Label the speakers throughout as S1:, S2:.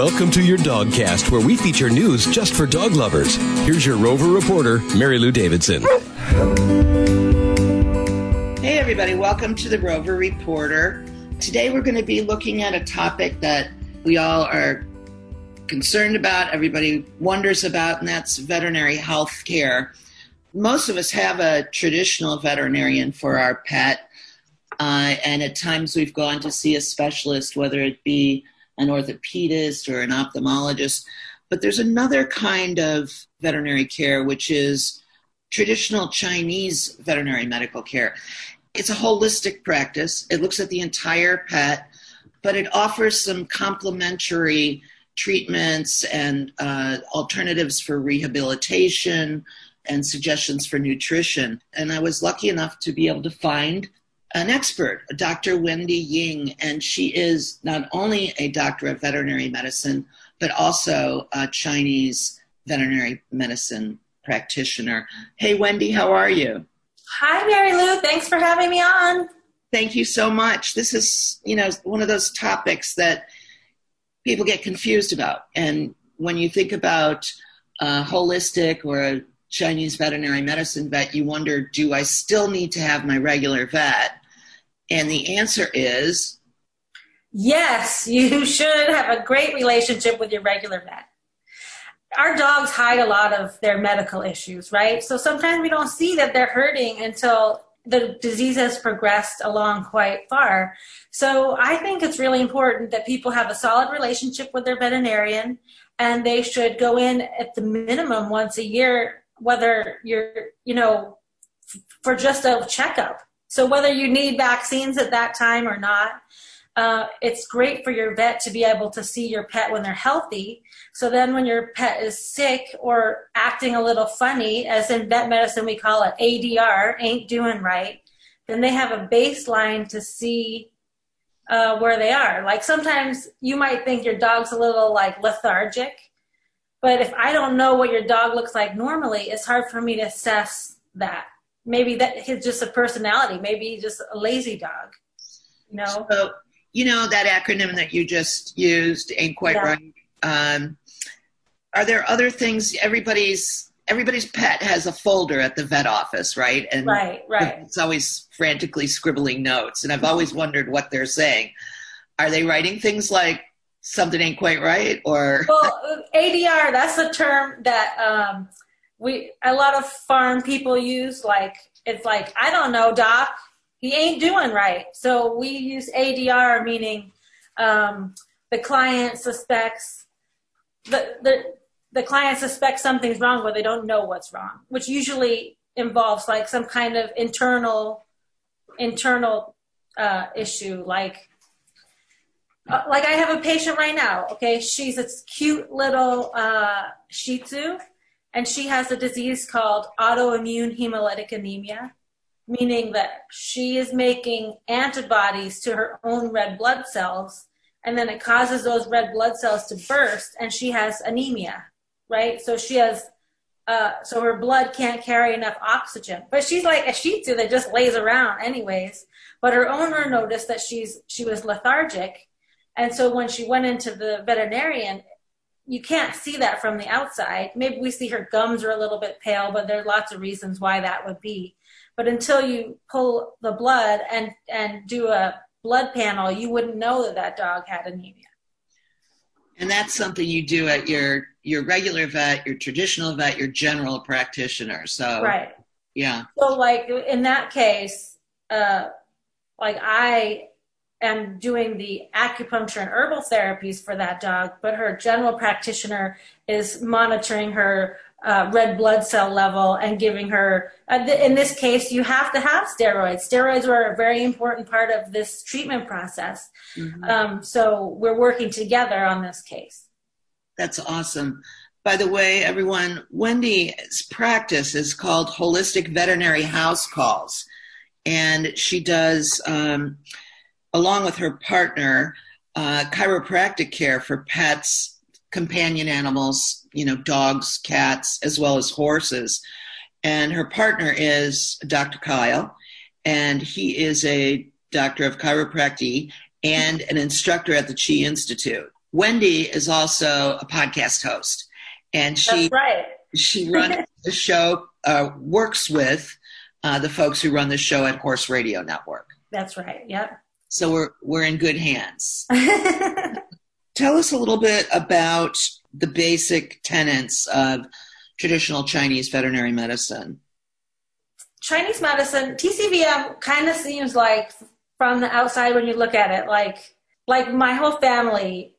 S1: Welcome to your Dogcast, where we feature news just for dog lovers. Here's your Rover reporter, Mary Lou Davidson.
S2: Hey, everybody, welcome to the Rover Reporter. Today, we're going to be looking at a topic that we all are concerned about, everybody wonders about, and that's veterinary health care. Most of us have a traditional veterinarian for our pet, uh, and at times we've gone to see a specialist, whether it be an orthopedist or an ophthalmologist. But there's another kind of veterinary care, which is traditional Chinese veterinary medical care. It's a holistic practice, it looks at the entire pet, but it offers some complementary treatments and uh, alternatives for rehabilitation and suggestions for nutrition. And I was lucky enough to be able to find an expert, Dr. Wendy Ying, and she is not only a doctor of veterinary medicine, but also a Chinese veterinary medicine practitioner. Hey, Wendy, how are you?
S3: Hi, Mary Lou. Thanks for having me on.
S2: Thank you so much. This is, you know, one of those topics that people get confused about. And when you think about a holistic or a Chinese veterinary medicine vet, you wonder, do I still need to have my regular vet? And the answer is
S3: yes, you should have a great relationship with your regular vet. Our dogs hide a lot of their medical issues, right? So sometimes we don't see that they're hurting until the disease has progressed along quite far. So I think it's really important that people have a solid relationship with their veterinarian and they should go in at the minimum once a year, whether you're, you know, for just a checkup so whether you need vaccines at that time or not, uh, it's great for your vet to be able to see your pet when they're healthy. So then when your pet is sick or acting a little funny, as in vet medicine we call it ADR, ain't doing right, then they have a baseline to see uh, where they are. Like sometimes you might think your dog's a little like lethargic, but if I don't know what your dog looks like normally, it's hard for me to assess that maybe that he's just a personality. Maybe he's just a lazy dog. You know.
S2: So you know that acronym that you just used ain't quite yeah. right. Um, are there other things? Everybody's everybody's pet has a folder at the vet office, right?
S3: And right, right.
S2: It's always frantically scribbling notes, and I've always wondered what they're saying. Are they writing things like something ain't quite right, or
S3: well, ADR? That's a term that um, we a lot of farm people use like it's like I don't know, doc, he ain't doing right. So we use ADR, meaning um, the client suspects the the the client suspects something's wrong, but they don't know what's wrong, which usually involves like some kind of internal internal uh, issue, like. Uh, like I have a patient right now. Okay, she's a cute little uh, Shih Tzu, and she has a disease called autoimmune hemolytic anemia, meaning that she is making antibodies to her own red blood cells, and then it causes those red blood cells to burst, and she has anemia, right? So she has, uh, so her blood can't carry enough oxygen. But she's like a Shih Tzu that just lays around, anyways. But her owner noticed that she's she was lethargic, and so when she went into the veterinarian, you can't see that from the outside. Maybe we see her gums are a little bit pale, but there are lots of reasons why that would be. But until you pull the blood and and do a blood panel, you wouldn't know that that dog had anemia.
S2: And that's something you do at your your regular vet, your traditional vet, your general practitioner. So
S3: right,
S2: yeah.
S3: So like in that case, uh, like I am doing the acupuncture and herbal therapies for that dog, but her general practitioner is monitoring her uh, red blood cell level and giving her, uh, th- in this case, you have to have steroids. Steroids are a very important part of this treatment process. Mm-hmm. Um, so we're working together on this case.
S2: That's awesome. By the way, everyone, Wendy's practice is called Holistic Veterinary House Calls. And she does um, along with her partner, uh, chiropractic care for pets, companion animals, you know, dogs, cats, as well as horses. And her partner is Dr. Kyle, and he is a doctor of chiropractic and an instructor at the Chi Institute. Wendy is also a podcast host, and she
S3: right.
S2: she runs the show, uh, works with uh, the folks who run the show at Horse Radio Network.
S3: That's right. Yep.
S2: So we're we're in good hands. Tell us a little bit about the basic tenets of traditional Chinese veterinary medicine.
S3: Chinese medicine, TCVM kind of seems like from the outside when you look at it, like like my whole family,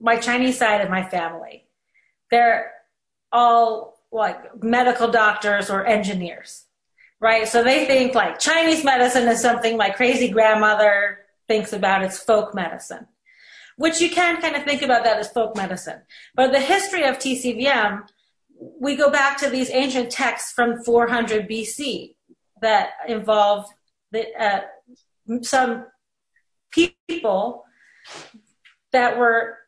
S3: my Chinese side of my family, they're all like medical doctors or engineers, right? So they think like Chinese medicine is something my crazy grandmother thinks about. It's folk medicine, which you can kind of think about that as folk medicine. But the history of TCVM, we go back to these ancient texts from 400 BC that involve the, uh, some people that were,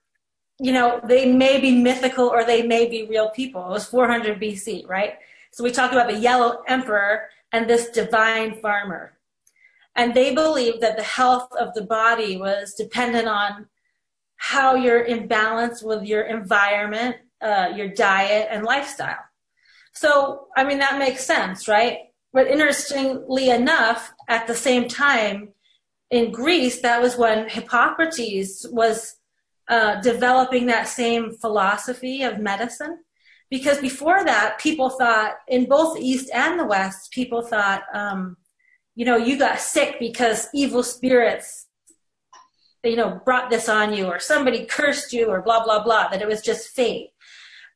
S3: you know, they may be mythical or they may be real people. It was 400 BC, right? So we talk about the yellow emperor and this divine farmer. And they believed that the health of the body was dependent on how you're in balance with your environment, uh, your diet, and lifestyle. So, I mean, that makes sense, right? But interestingly enough, at the same time, in Greece, that was when Hippocrates was uh, developing that same philosophy of medicine. Because before that, people thought, in both the East and the West, people thought, um, you know, you got sick because evil spirits, you know, brought this on you, or somebody cursed you, or blah, blah, blah, that it was just fate.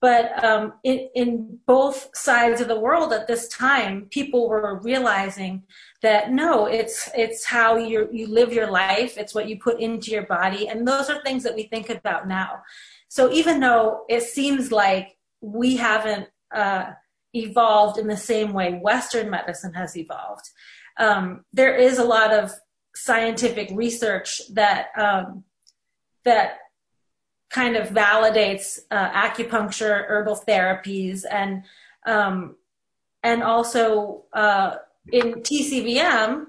S3: But um, in, in both sides of the world at this time, people were realizing that no, it's it's how you you live your life, it's what you put into your body, and those are things that we think about now. So even though it seems like we haven't uh, evolved in the same way Western medicine has evolved, um, there is a lot of scientific research that um, that kind of validates uh, acupuncture, herbal therapies, and um, and also uh, in TCVM,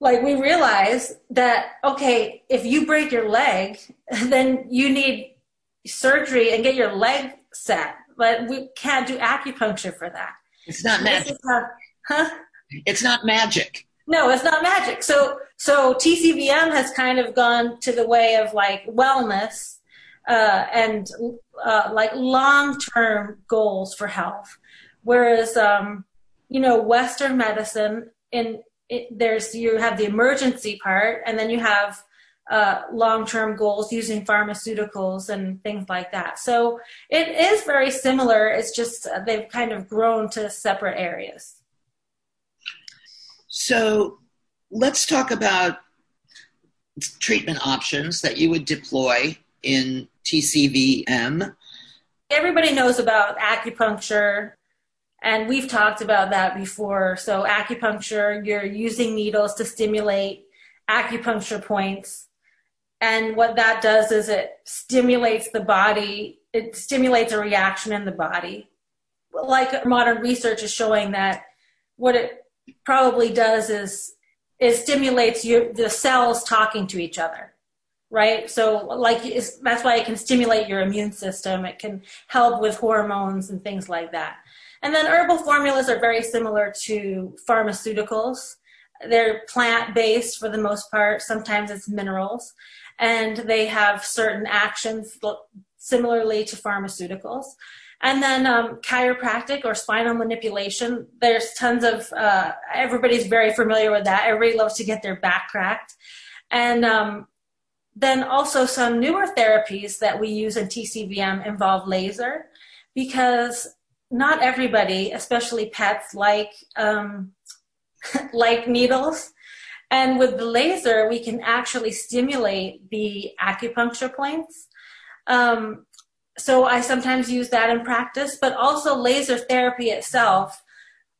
S3: like we realize that okay, if you break your leg, then you need surgery and get your leg set, but we can't do acupuncture for that.
S2: It's not magic.
S3: How, huh?
S2: It's not magic.
S3: No, it's not magic. So so TCVM has kind of gone to the way of like wellness uh, and uh, like long term goals for health. Whereas, um, you know, Western medicine, in it, there's you have the emergency part, and then you have uh, long term goals using pharmaceuticals and things like that. So it is very similar. It's just uh, they've kind of grown to separate areas.
S2: So let's talk about treatment options that you would deploy in TCVM.
S3: Everybody knows about acupuncture, and we've talked about that before. So, acupuncture, you're using needles to stimulate acupuncture points. And what that does is it stimulates the body, it stimulates a reaction in the body. Like modern research is showing that what it probably does is it stimulates your, the cells talking to each other right? So, like, that's why it can stimulate your immune system. It can help with hormones and things like that. And then herbal formulas are very similar to pharmaceuticals. They're plant based for the most part. Sometimes it's minerals. And they have certain actions similarly to pharmaceuticals. And then um, chiropractic or spinal manipulation, there's tons of, uh, everybody's very familiar with that. Everybody loves to get their back cracked. And um, then also some newer therapies that we use in TCVM involve laser because not everybody, especially pets, like um, like needles. And with the laser, we can actually stimulate the acupuncture points. Um, so I sometimes use that in practice, but also laser therapy itself.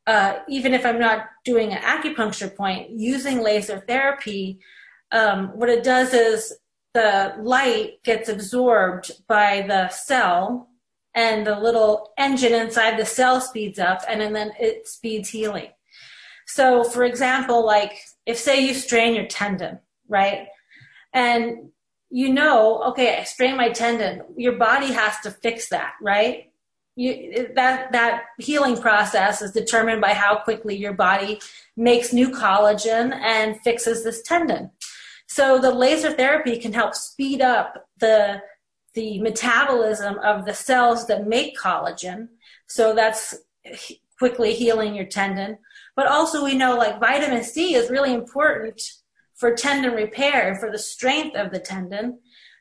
S3: Uh, even if I'm not doing an acupuncture point, using laser therapy, um, what it does is the light gets absorbed by the cell and the little engine inside the cell speeds up and then it speeds healing. So for example, like if say you strain your tendon, right? And you know, okay, I strained my tendon. Your body has to fix that, right? You, that that healing process is determined by how quickly your body makes new collagen and fixes this tendon. So the laser therapy can help speed up the the metabolism of the cells that make collagen. So that's quickly healing your tendon. But also we know like vitamin C is really important for tendon repair for the strength of the tendon.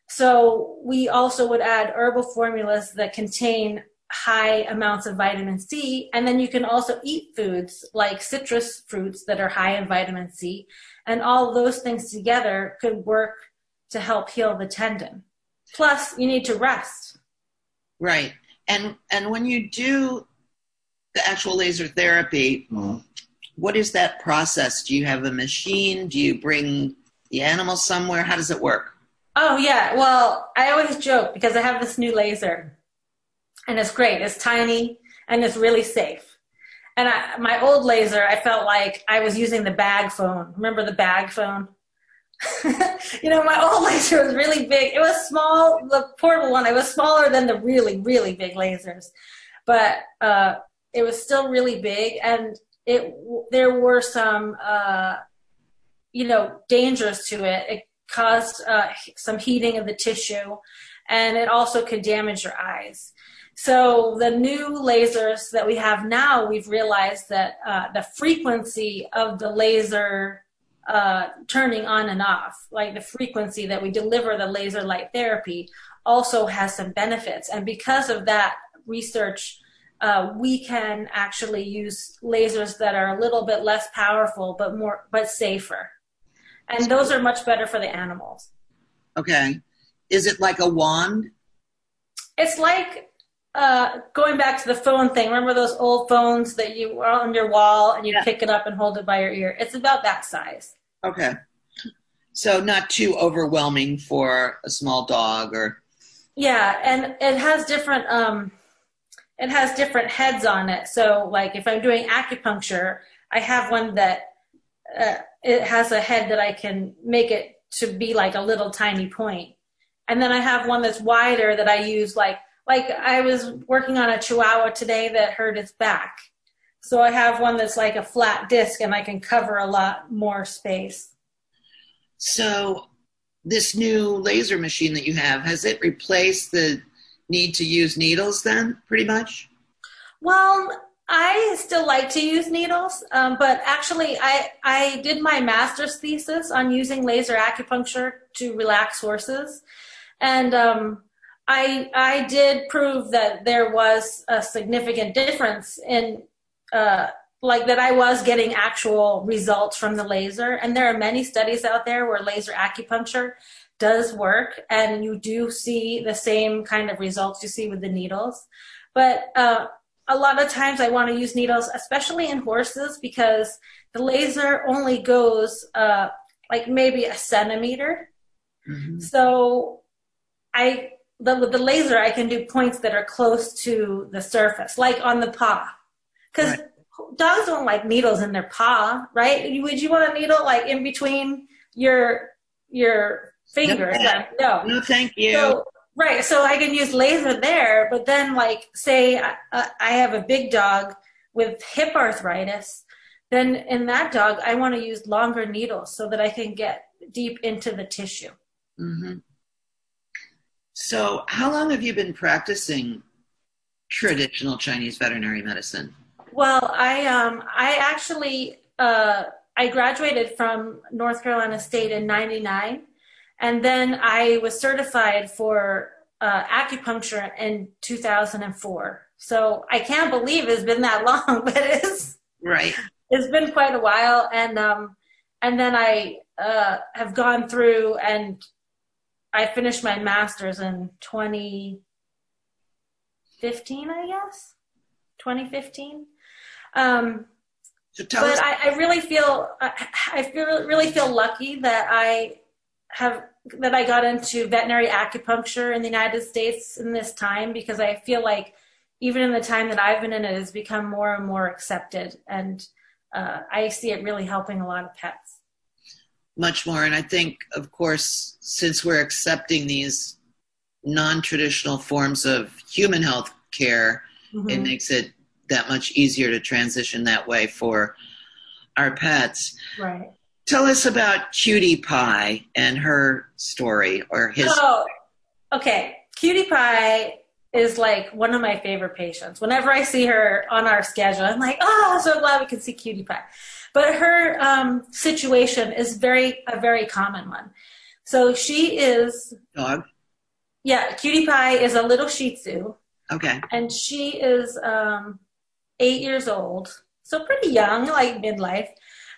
S3: So we also would add herbal formulas that contain high amounts of vitamin C. And then you can also eat foods like citrus fruits that are high in vitamin C. And all those things together could work to help heal the tendon. Plus, you need to rest.
S2: Right. And and when you do the actual laser therapy. What is that process? Do you have a machine? Do you bring the animal somewhere? How does it work?
S3: Oh yeah. Well, I always joke because I have this new laser and it's great. It's tiny and it's really safe. And I, my old laser, I felt like I was using the bag phone. Remember the bag phone? you know, my old laser was really big. It was small, the portable one. It was smaller than the really, really big lasers, but uh, it was still really big. And it there were some, uh, you know, dangers to it. It caused uh, some heating of the tissue, and it also could damage your eyes. So the new lasers that we have now, we've realized that uh, the frequency of the laser uh, turning on and off, like the frequency that we deliver the laser light therapy, also has some benefits. And because of that research, uh, we can actually use lasers that are a little bit less powerful but more but safer. And those are much better for the animals.
S2: Okay. Is it like a wand?
S3: It's like uh, going back to the phone thing, remember those old phones that you were on your wall and you yeah. pick it up and hold it by your ear? It's about that size.
S2: Okay. So not too overwhelming for a small dog or.
S3: Yeah, and it has different um, it has different heads on it. So like if I'm doing acupuncture, I have one that uh, it has a head that I can make it to be like a little tiny point, and then I have one that's wider that I use like like I was working on a chihuahua today that hurt its back. So I have one that's like a flat disc and I can cover a lot more space.
S2: So this new laser machine that you have, has it replaced the need to use needles then pretty much?
S3: Well, I still like to use needles, um, but actually, I I did my master's thesis on using laser acupuncture to relax horses, and um, I I did prove that there was a significant difference in uh, like that I was getting actual results from the laser. And there are many studies out there where laser acupuncture does work, and you do see the same kind of results you see with the needles. But uh, a lot of times I want to use needles, especially in horses, because the laser only goes uh, like maybe a centimeter. Mm-hmm. So I the, with the laser, I can do points that are close to the surface, like on the paw. Because right. dogs don't like needles in their paw, right? Would you want a needle like in between your your fingers?
S2: No, no, no thank you.
S3: So, right, so I can use laser there, but then like say I, I have a big dog with hip arthritis, then in that dog I want to use longer needles so that I can get deep into the tissue.
S2: Mm-hmm. So, how long have you been practicing traditional Chinese veterinary medicine?
S3: Well, I um, I actually uh, I graduated from North Carolina State in '99, and then I was certified for uh, acupuncture in 2004. So I can't believe it's been that long, but it's
S2: right.
S3: It's been quite a while, and um, and then I uh, have gone through and I finished my master's in 2015, I guess. 2015. Um, so but I, I, really feel I feel really feel lucky that I have that I got into veterinary acupuncture in the United States in this time because I feel like even in the time that I've been in it has become more and more accepted and uh, I see it really helping a lot of pets.
S2: much more. And I think, of course, since we're accepting these non traditional forms of human health care, mm-hmm. it makes it that much easier to transition that way for our pets.
S3: Right.
S2: Tell us about Cutie Pie and her story or his.
S3: Oh, okay. Cutie Pie is like one of my favorite patients. Whenever I see her on our schedule, I'm like, oh, so glad we can see Cutie Pie. But her um, situation is very a very common one. So she is
S2: dog.
S3: Yeah, Cutie Pie is a little Shih Tzu.
S2: Okay.
S3: And she is um, eight years old, so pretty young, like midlife.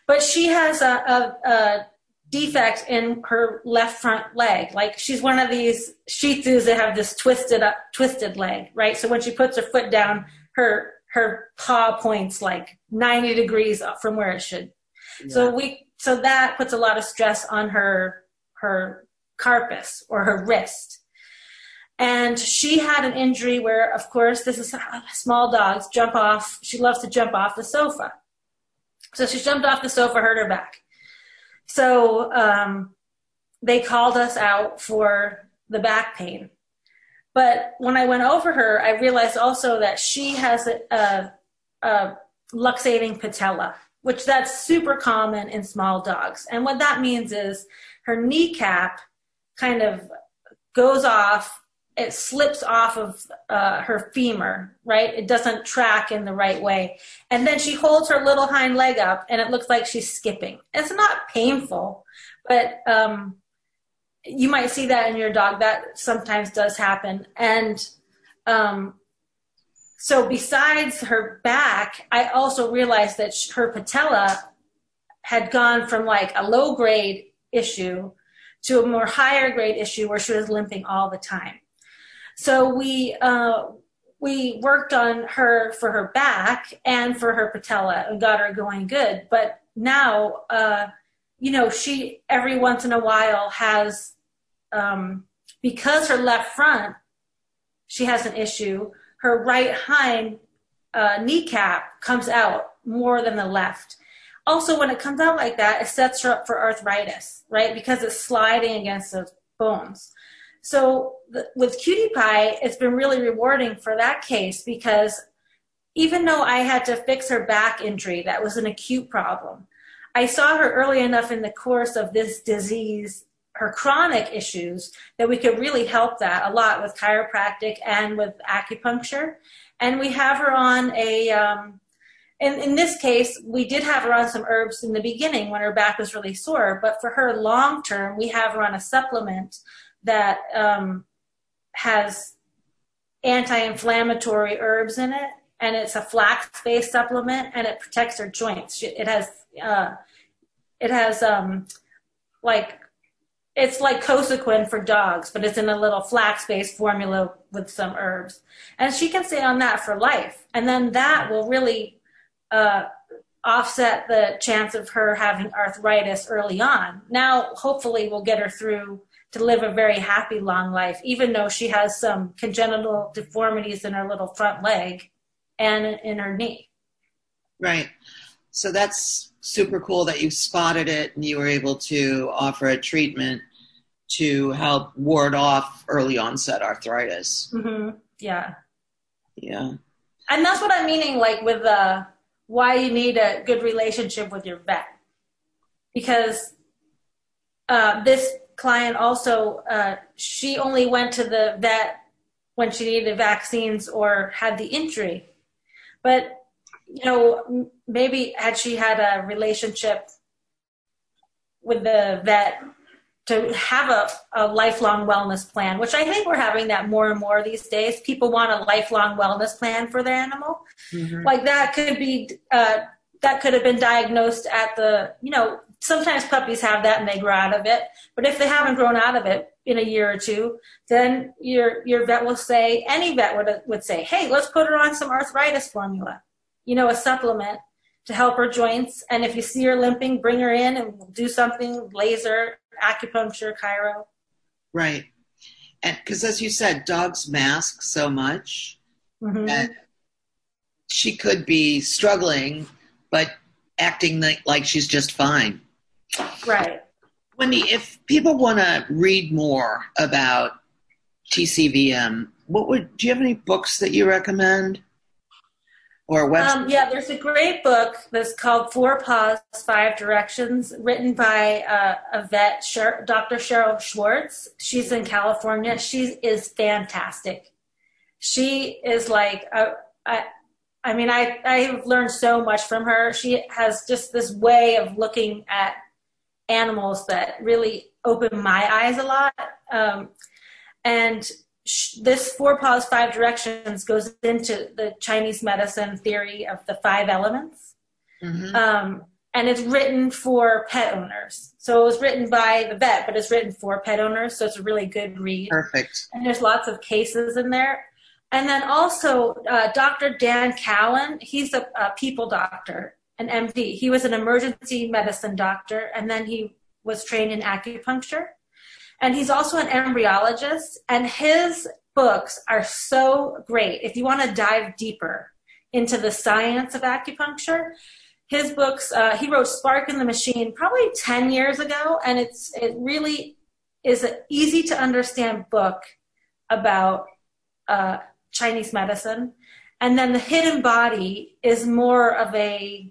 S3: But she has a, a, a defect in her left front leg. Like she's one of these Shih Tzus that have this twisted up, twisted leg, right? So when she puts her foot down, her her paw points like 90 degrees from where it should. Yeah. So we so that puts a lot of stress on her her carpus or her wrist. And she had an injury where, of course, this is small dogs jump off. She loves to jump off the sofa. So she jumped off the sofa, hurt her back. So um, they called us out for the back pain. But when I went over her, I realized also that she has a, a, a luxating patella, which that's super common in small dogs. And what that means is her kneecap kind of goes off it slips off of uh, her femur, right? It doesn't track in the right way. And then she holds her little hind leg up and it looks like she's skipping. It's not painful, but um, you might see that in your dog. That sometimes does happen. And um, so, besides her back, I also realized that her patella had gone from like a low grade issue to a more higher grade issue where she was limping all the time. So we uh, we worked on her for her back and for her patella and got her going good. But now, uh, you know, she every once in a while has um, because her left front she has an issue. Her right hind uh, kneecap comes out more than the left. Also, when it comes out like that, it sets her up for arthritis, right? Because it's sliding against the bones. So with Cutie Pie, it's been really rewarding for that case because even though I had to fix her back injury, that was an acute problem. I saw her early enough in the course of this disease, her chronic issues, that we could really help that a lot with chiropractic and with acupuncture. And we have her on a, um, in, in this case, we did have her on some herbs in the beginning when her back was really sore, but for her long term, we have her on a supplement that um, has anti-inflammatory herbs in it, and it's a flax-based supplement, and it protects her joints. It has uh, it has um, like it's like Cosequin for dogs, but it's in a little flax-based formula with some herbs, and she can stay on that for life, and then that will really uh, offset the chance of her having arthritis early on. Now, hopefully, we'll get her through to live a very happy long life, even though she has some congenital deformities in her little front leg and in her knee.
S2: Right. So that's super cool that you spotted it and you were able to offer a treatment to help ward off early onset arthritis.
S3: Mm-hmm. Yeah.
S2: Yeah.
S3: And that's what I'm meaning, like with uh, why you need a good relationship with your vet. Because uh, this client also, uh, she only went to the vet when she needed vaccines or had the injury. But, you know, maybe had she had a relationship with the vet to have a, a lifelong wellness plan, which I think we're having that more and more these days. People want a lifelong wellness plan for their animal. Mm-hmm. Like that could be, uh, that could have been diagnosed at the, you know, sometimes puppies have that and they grow out of it. But if they haven't grown out of it in a year or two, then your your vet will say, any vet would would say, hey, let's put her on some arthritis formula, you know, a supplement to help her joints. And if you see her limping, bring her in and we'll do something, laser, acupuncture, chiro.
S2: Right. And because as you said, dogs mask so much mm-hmm. that she could be struggling, but acting like she's just fine.
S3: Right.
S2: Wendy, if people want to read more about TCVM, what would do you have any books that you recommend? Or website?
S3: Um, yeah, there's a great book that's called Four Paws, Five Directions, written by uh, a vet, Dr. Cheryl Schwartz. She's in California. She is fantastic. She is like, a, I, I mean, I, I've learned so much from her. She has just this way of looking at animals that really opened my eyes a lot. Um, and sh- this Four Paws, Five Directions goes into the Chinese medicine theory of the five elements. Mm-hmm. Um, and it's written for pet owners. So it was written by the vet, but it's written for pet owners. So it's a really good read.
S2: Perfect.
S3: And there's lots of cases in there. And then also, uh, Dr. Dan Keown, he's a, a, people doctor, an MD. He was an emergency medicine doctor, and then he was trained in acupuncture. And he's also an embryologist, and his books are so great. If you want to dive deeper into the science of acupuncture, his books, uh, he wrote Spark in the Machine probably 10 years ago, and it's it really is an easy to understand book about uh, Chinese medicine. And then the hidden body is more of a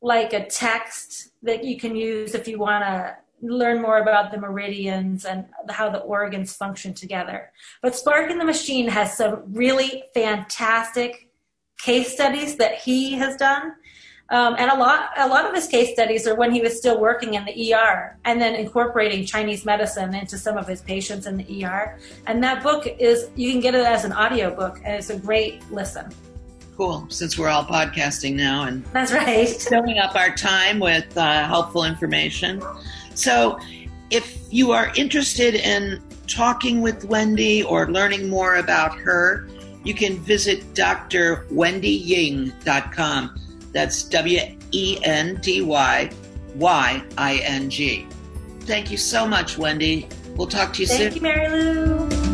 S3: like a text that you can use if you want to learn more about the meridians and how the organs function together. But Spark in the Machine has some really fantastic case studies that he has done um, and a lot, a lot of his case studies are when he was still working in the ER and then incorporating Chinese medicine into some of his patients in the ER. And that book is, you can get it as an audio book and it's a great listen.
S2: Cool. Since we're all podcasting now and
S3: that's right,
S2: filling up our time with uh, helpful information. So, if you are interested in talking with Wendy or learning more about her, you can visit drwendyying.com. That's W E N D Y Y I N G. Thank you so much, Wendy. We'll talk to you
S3: Thank
S2: soon.
S3: Thank you, Mary Lou.